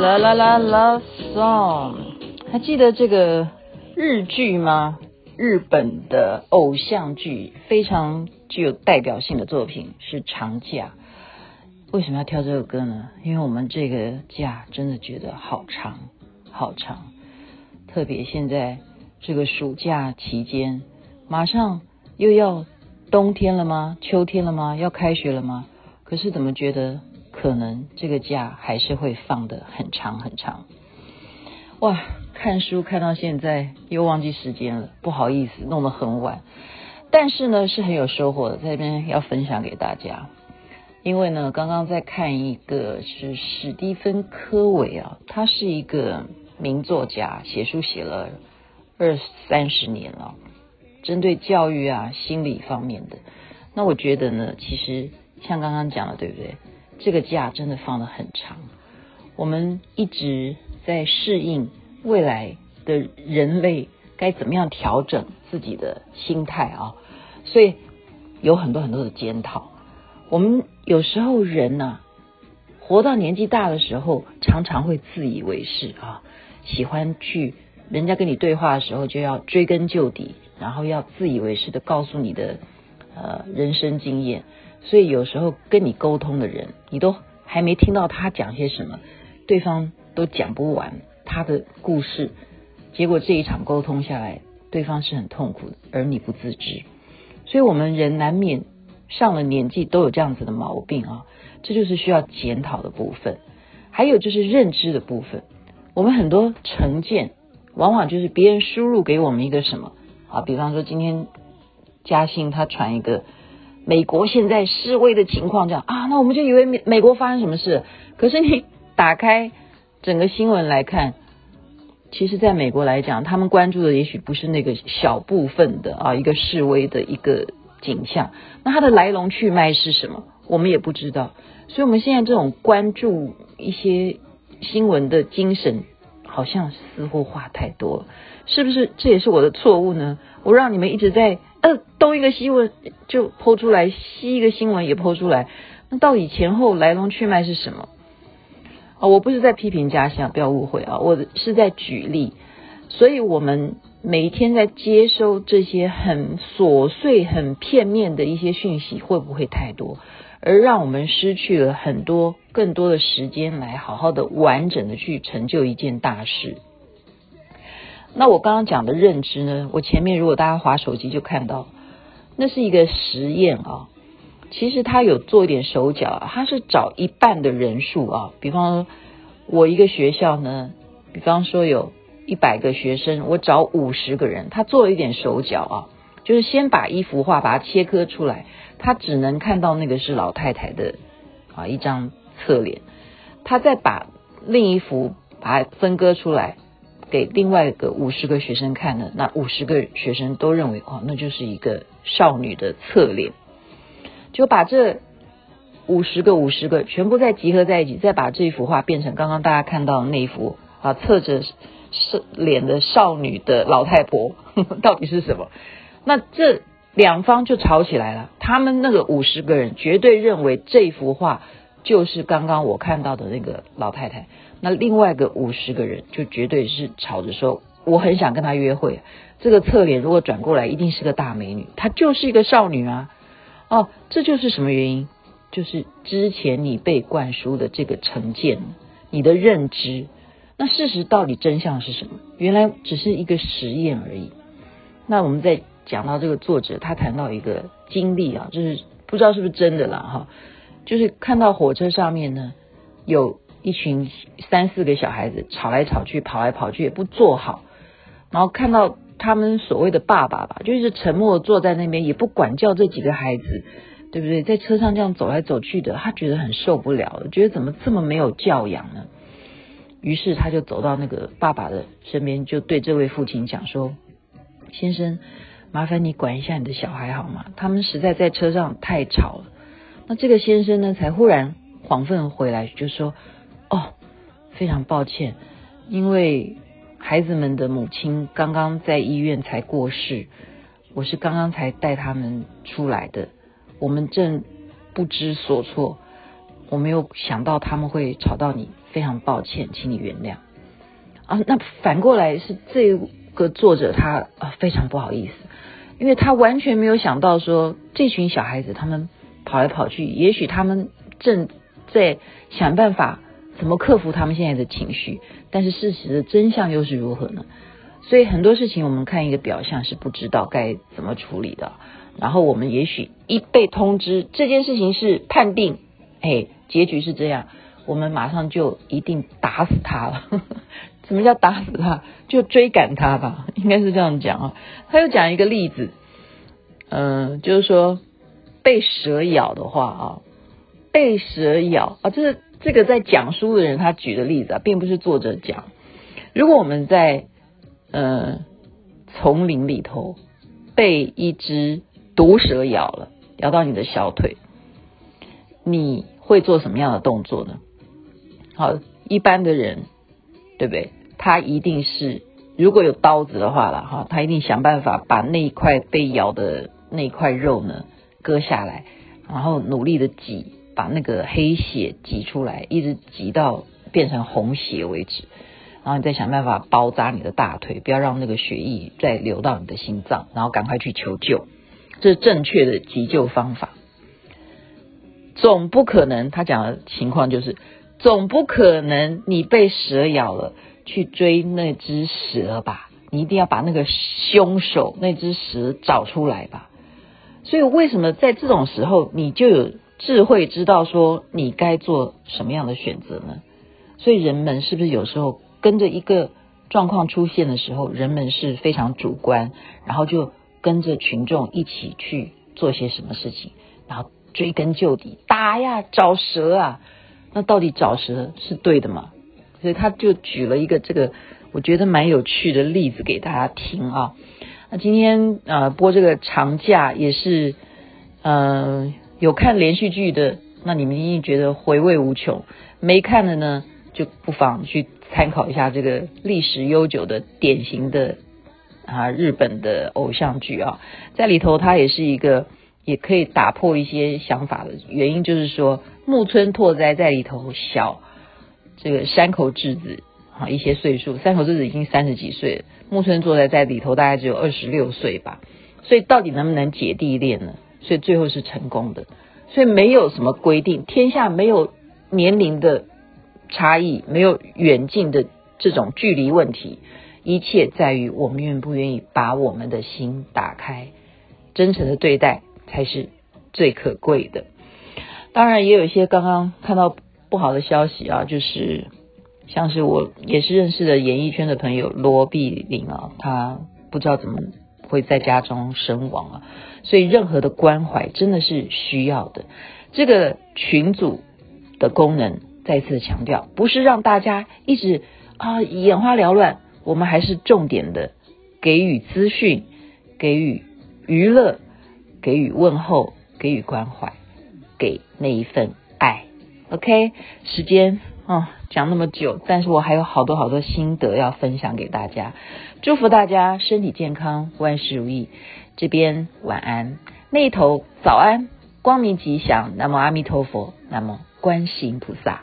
啦啦啦，Love Song，还记得这个日剧吗？日本的偶像剧非常具有代表性的作品是《长假》。为什么要挑这首歌呢？因为我们这个假真的觉得好长，好长。特别现在这个暑假期间，马上又要冬天了吗？秋天了吗？要开学了吗？可是怎么觉得？可能这个假还是会放得很长很长，哇！看书看到现在又忘记时间了，不好意思，弄得很晚。但是呢，是很有收获的，在这边要分享给大家。因为呢，刚刚在看一个是史蒂芬科维啊，他是一个名作家，写书写了二三十年了，针对教育啊、心理方面的。那我觉得呢，其实像刚刚讲的，对不对？这个假真的放得很长，我们一直在适应未来的人类该怎么样调整自己的心态啊，所以有很多很多的检讨。我们有时候人呐、啊，活到年纪大的时候，常常会自以为是啊，喜欢去人家跟你对话的时候就要追根究底，然后要自以为是的告诉你的呃人生经验。所以有时候跟你沟通的人，你都还没听到他讲些什么，对方都讲不完他的故事，结果这一场沟通下来，对方是很痛苦的，而你不自知。所以我们人难免上了年纪都有这样子的毛病啊，这就是需要检讨的部分。还有就是认知的部分，我们很多成见，往往就是别人输入给我们一个什么啊，比方说今天嘉兴他传一个。美国现在示威的情况这样啊，那我们就以为美美国发生什么事？可是你打开整个新闻来看，其实在美国来讲，他们关注的也许不是那个小部分的啊，一个示威的一个景象。那它的来龙去脉是什么？我们也不知道。所以，我们现在这种关注一些新闻的精神，好像似乎话太多了，是不是？这也是我的错误呢？我让你们一直在。呃，东一个新闻就抛出来，西一个新闻也抛出来，那到底前后来龙去脉是什么？啊，我不是在批评家乡，不要误会啊，我是在举例。所以我们每一天在接收这些很琐碎、很片面的一些讯息，会不会太多，而让我们失去了很多更多的时间来好好的、完整的去成就一件大事？那我刚刚讲的认知呢？我前面如果大家划手机就看到，那是一个实验啊。其实他有做一点手脚，他是找一半的人数啊。比方说，我一个学校呢，比方说有一百个学生，我找五十个人，他做了一点手脚啊，就是先把一幅画把它切割出来，他只能看到那个是老太太的啊一张侧脸，他再把另一幅把它分割出来。给另外一个五十个学生看的，那五十个学生都认为哦，那就是一个少女的侧脸，就把这五十个五十个全部再集合在一起，再把这幅画变成刚刚大家看到的那一幅啊，侧着是脸的少女的老太婆，到底是什么？那这两方就吵起来了。他们那个五十个人绝对认为这幅画就是刚刚我看到的那个老太太。那另外个五十个人就绝对是吵着说，我很想跟她约会。这个侧脸如果转过来，一定是个大美女，她就是一个少女啊！哦，这就是什么原因？就是之前你被灌输的这个成见，你的认知。那事实到底真相是什么？原来只是一个实验而已。那我们在讲到这个作者，他谈到一个经历啊，就是不知道是不是真的啦哈，就是看到火车上面呢有。一群三四个小孩子吵来吵去，跑来跑去也不坐好，然后看到他们所谓的爸爸吧，就是沉默坐在那边，也不管教这几个孩子，对不对？在车上这样走来走去的，他觉得很受不了，觉得怎么这么没有教养呢？于是他就走到那个爸爸的身边，就对这位父亲讲说：“先生，麻烦你管一下你的小孩好吗？他们实在在车上太吵了。”那这个先生呢，才忽然恍奋回来，就说：“哦，非常抱歉，因为孩子们的母亲刚刚在医院才过世，我是刚刚才带他们出来的，我们正不知所措，我没有想到他们会吵到你，非常抱歉，请你原谅。”啊，那反过来是这个作者他啊非常不好意思，因为他完全没有想到说这群小孩子他们跑来跑去，也许他们正在想办法怎么克服他们现在的情绪，但是事实的真相又是如何呢？所以很多事情我们看一个表象是不知道该怎么处理的，然后我们也许一被通知这件事情是判定，哎，结局是这样，我们马上就一定打死他了。什么叫打死他？就追赶他吧，应该是这样讲啊。他又讲一个例子，嗯、就是说被蛇咬的话啊，被蛇咬啊，这是这个在讲书的人他举的例子啊，并不是作者讲。如果我们在呃丛林里头被一只毒蛇咬了，咬到你的小腿，你会做什么样的动作呢？好，一般的人。对不对？他一定是如果有刀子的话了哈，他一定想办法把那一块被咬的那一块肉呢割下来，然后努力的挤，把那个黑血挤出来，一直挤到变成红血为止，然后你再想办法包扎你的大腿，不要让那个血液再流到你的心脏，然后赶快去求救，这是正确的急救方法。总不可能，他讲的情况就是。总不可能你被蛇咬了去追那只蛇吧？你一定要把那个凶手那只蛇找出来吧。所以为什么在这种时候你就有智慧知道说你该做什么样的选择呢？所以人们是不是有时候跟着一个状况出现的时候，人们是非常主观，然后就跟着群众一起去做些什么事情，然后追根究底，打呀，找蛇啊。那到底找蛇是对的吗？所以他就举了一个这个我觉得蛮有趣的例子给大家听啊。那今天呃播这个长假也是呃有看连续剧的，那你们一定觉得回味无穷；没看的呢，就不妨去参考一下这个历史悠久的典型的啊日本的偶像剧啊，在里头它也是一个也可以打破一些想法的原因，就是说。木村拓哉在里头小，这个山口智子啊一些岁数，山口智子已经三十几岁了，木村拓哉在里头大概只有二十六岁吧，所以到底能不能姐弟恋呢？所以最后是成功的，所以没有什么规定，天下没有年龄的差异，没有远近的这种距离问题，一切在于我们愿不愿意把我们的心打开，真诚的对待才是最可贵的。当然也有一些刚刚看到不好的消息啊，就是像是我也是认识的演艺圈的朋友罗碧玲啊，她不知道怎么会在家中身亡啊，所以任何的关怀真的是需要的。这个群组的功能再次强调，不是让大家一直啊眼花缭乱，我们还是重点的给予资讯、给予娱乐、给予问候、给予关怀。给那一份爱，OK，时间哦，讲那么久，但是我还有好多好多心得要分享给大家，祝福大家身体健康，万事如意。这边晚安，那头早安，光明吉祥，南无阿弥陀佛，南无观世音菩萨。